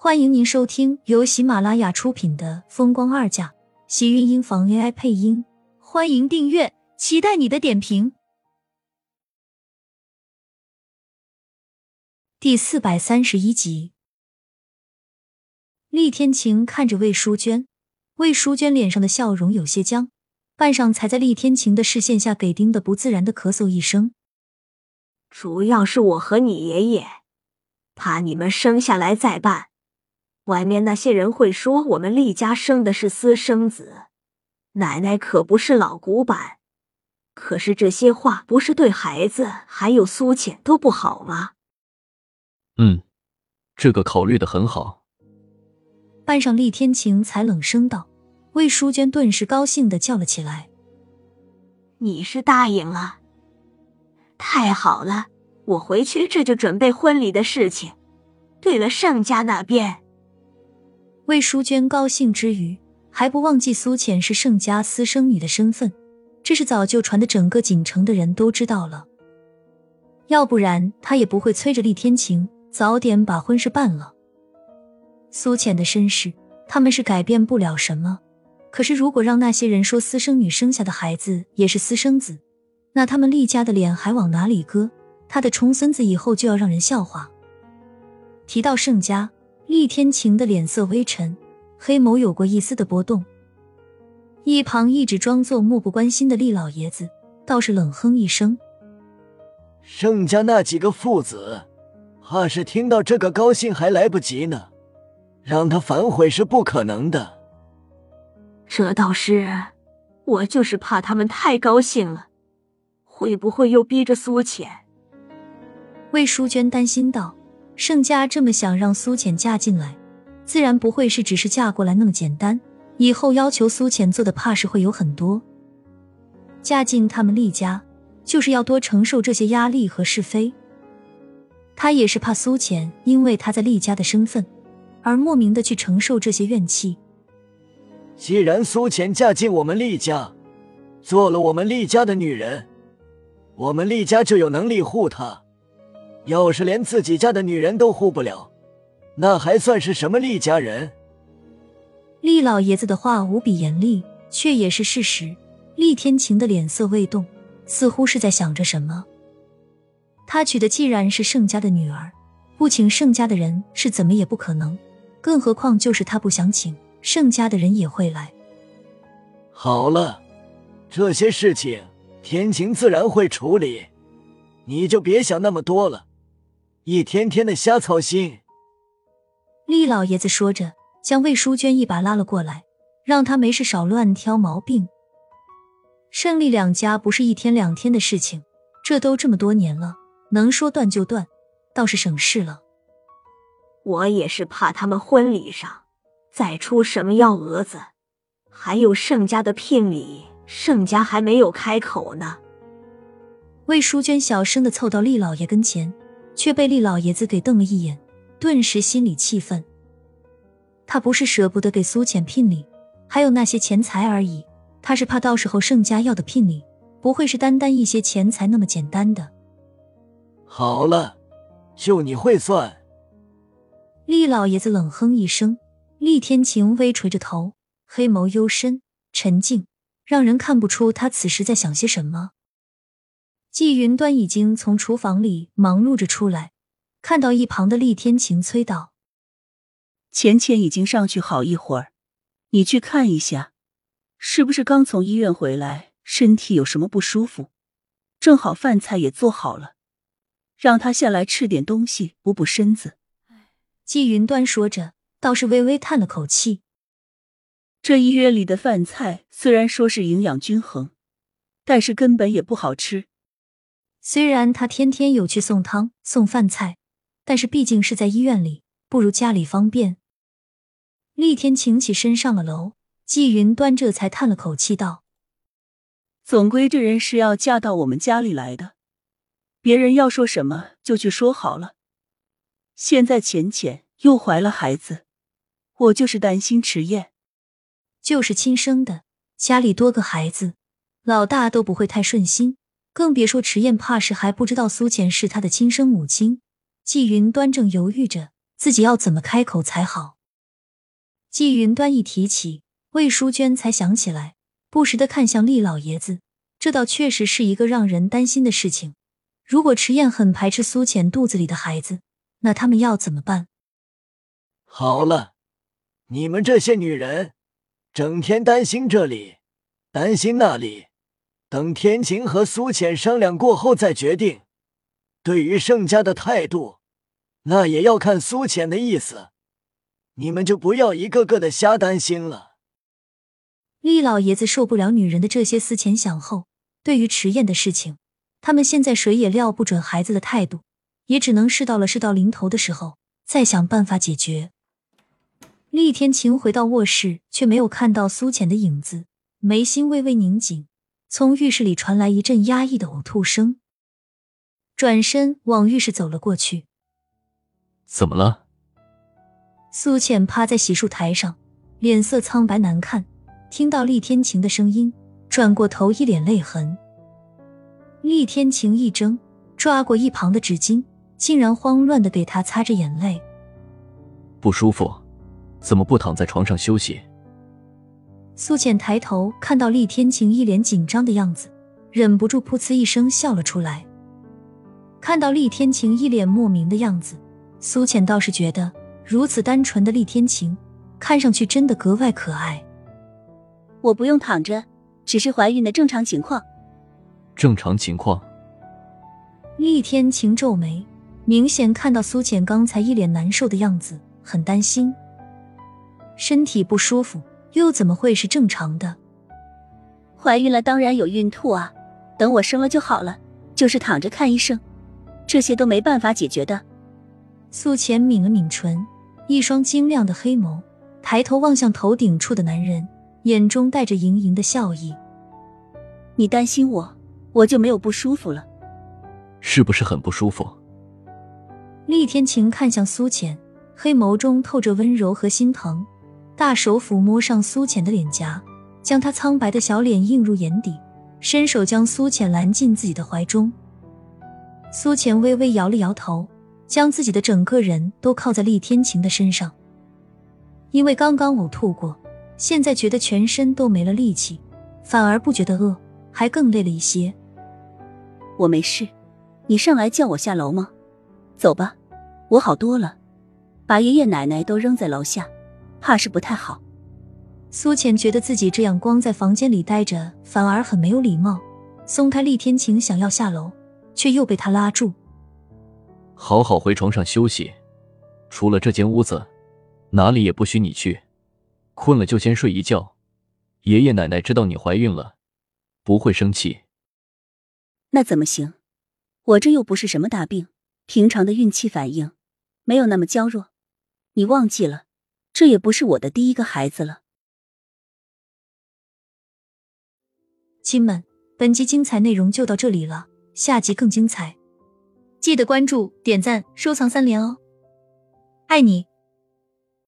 欢迎您收听由喜马拉雅出品的《风光二嫁》，喜运音房 AI 配音。欢迎订阅，期待你的点评。第四百三十一集，厉天晴看着魏淑娟，魏淑娟脸上的笑容有些僵，半晌才在厉天晴的视线下给盯的不自然的咳嗽一声。主要是我和你爷爷怕你们生下来再办，外面那些人会说我们厉家生的是私生子，奶奶可不是老古板。可是这些话不是对孩子还有苏浅都不好吗？嗯，这个考虑的很好。半晌，厉天晴才冷声道：“魏淑娟顿时高兴的叫了起来：‘你是答应了？太好了！我回去这就准备婚礼的事情。对了，盛家那边……’魏淑娟高兴之余，还不忘记苏浅是盛家私生女的身份，这是早就传的整个锦城的人都知道了。要不然，他也不会催着厉天晴。”早点把婚事办了。苏浅的身世，他们是改变不了什么。可是，如果让那些人说私生女生下的孩子也是私生子，那他们厉家的脸还往哪里搁？他的重孙子以后就要让人笑话。提到盛家，厉天晴的脸色微沉，黑眸有过一丝的波动。一旁一直装作漠不关心的厉老爷子，倒是冷哼一声：“盛家那几个父子。”怕是听到这个高兴还来不及呢，让他反悔是不可能的。这倒是，我就是怕他们太高兴了，会不会又逼着苏浅？魏淑娟担心道：“盛家这么想让苏浅嫁进来，自然不会是只是嫁过来那么简单。以后要求苏浅做的，怕是会有很多。嫁进他们厉家，就是要多承受这些压力和是非。”他也是怕苏浅因为他在厉家的身份，而莫名的去承受这些怨气。既然苏浅嫁进我们厉家，做了我们厉家的女人，我们厉家就有能力护她。要是连自己家的女人都护不了，那还算是什么厉家人？厉老爷子的话无比严厉，却也是事实。厉天晴的脸色未动，似乎是在想着什么。他娶的既然是盛家的女儿，不请盛家的人是怎么也不可能。更何况就是他不想请，盛家的人也会来。好了，这些事情天晴自然会处理，你就别想那么多了，一天天的瞎操心。厉老爷子说着，将魏淑娟一把拉了过来，让她没事少乱挑毛病。胜利两家不是一天两天的事情，这都这么多年了。能说断就断，倒是省事了。我也是怕他们婚礼上再出什么幺蛾子。还有盛家的聘礼，盛家还没有开口呢。魏淑娟小声的凑到厉老爷跟前，却被厉老爷子给瞪了一眼，顿时心里气愤。他不是舍不得给苏浅聘礼，还有那些钱财而已，他是怕到时候盛家要的聘礼不会是单单一些钱财那么简单的。好了，就你会算。厉老爷子冷哼一声，厉天晴微垂着头，黑眸幽深沉静，让人看不出他此时在想些什么。季云端已经从厨房里忙碌着出来，看到一旁的厉天晴，催道：“浅浅已经上去好一会儿，你去看一下，是不是刚从医院回来，身体有什么不舒服？正好饭菜也做好了。”让他下来吃点东西，补补身子。季云端说着，倒是微微叹了口气。这医院里的饭菜虽然说是营养均衡，但是根本也不好吃。虽然他天天有去送汤送饭菜，但是毕竟是在医院里，不如家里方便。厉天晴起身上了楼，季云端这才叹了口气道：“总归这人是要嫁到我们家里来的。”别人要说什么就去说好了。现在浅浅又怀了孩子，我就是担心迟燕，就是亲生的，家里多个孩子，老大都不会太顺心，更别说迟燕，怕是还不知道苏浅是他的亲生母亲。季云端正犹豫着，自己要怎么开口才好。季云端一提起魏淑娟，才想起来，不时的看向厉老爷子，这倒确实是一个让人担心的事情。如果迟燕很排斥苏浅肚子里的孩子，那他们要怎么办？好了，你们这些女人，整天担心这里，担心那里，等天晴和苏浅商量过后再决定。对于盛家的态度，那也要看苏浅的意思。你们就不要一个个的瞎担心了。厉老爷子受不了女人的这些思前想后。对于迟燕的事情，他们现在谁也料不准孩子的态度，也只能事到了事到临头的时候再想办法解决。厉天晴回到卧室，却没有看到苏浅的影子，眉心微微拧紧。从浴室里传来一阵压抑的呕吐声。转身往浴室走了过去。怎么了？苏浅趴在洗漱台上，脸色苍白难看。听到厉天晴的声音，转过头，一脸泪痕。厉天晴一怔，抓过一旁的纸巾，竟然慌乱的给他擦着眼泪。不舒服，怎么不躺在床上休息？苏浅抬头看到厉天晴一脸紧张的样子，忍不住噗呲一声笑了出来。看到厉天晴一脸莫名的样子，苏浅倒是觉得如此单纯的厉天晴，看上去真的格外可爱。我不用躺着，只是怀孕的正常情况。正常情况。厉天晴皱眉，明显看到苏浅刚才一脸难受的样子，很担心。身体不舒服又怎么会是正常的？怀孕了当然有孕吐啊，等我生了就好了，就是躺着看医生。这些都没办法解决的。苏浅抿了抿唇，一双晶亮的黑眸抬头望向头顶处的男人，眼中带着盈盈的笑意。你担心我，我就没有不舒服了。是不是很不舒服？厉天晴看向苏浅，黑眸中透着温柔和心疼，大手抚摸上苏浅的脸颊，将她苍白的小脸映入眼底，伸手将苏浅揽进自己的怀中。苏浅微微摇了摇头，将自己的整个人都靠在厉天晴的身上。因为刚刚呕吐过，现在觉得全身都没了力气，反而不觉得饿，还更累了一些。我没事，你上来叫我下楼吗？走吧，我好多了。把爷爷奶奶都扔在楼下，怕是不太好。苏浅觉得自己这样光在房间里待着，反而很没有礼貌，松开厉天晴，想要下楼。却又被他拉住。好好回床上休息，除了这间屋子，哪里也不许你去。困了就先睡一觉。爷爷奶奶知道你怀孕了，不会生气。那怎么行？我这又不是什么大病，平常的孕期反应，没有那么娇弱。你忘记了，这也不是我的第一个孩子了。亲们，本集精彩内容就到这里了。下集更精彩，记得关注、点赞、收藏三连哦！爱你。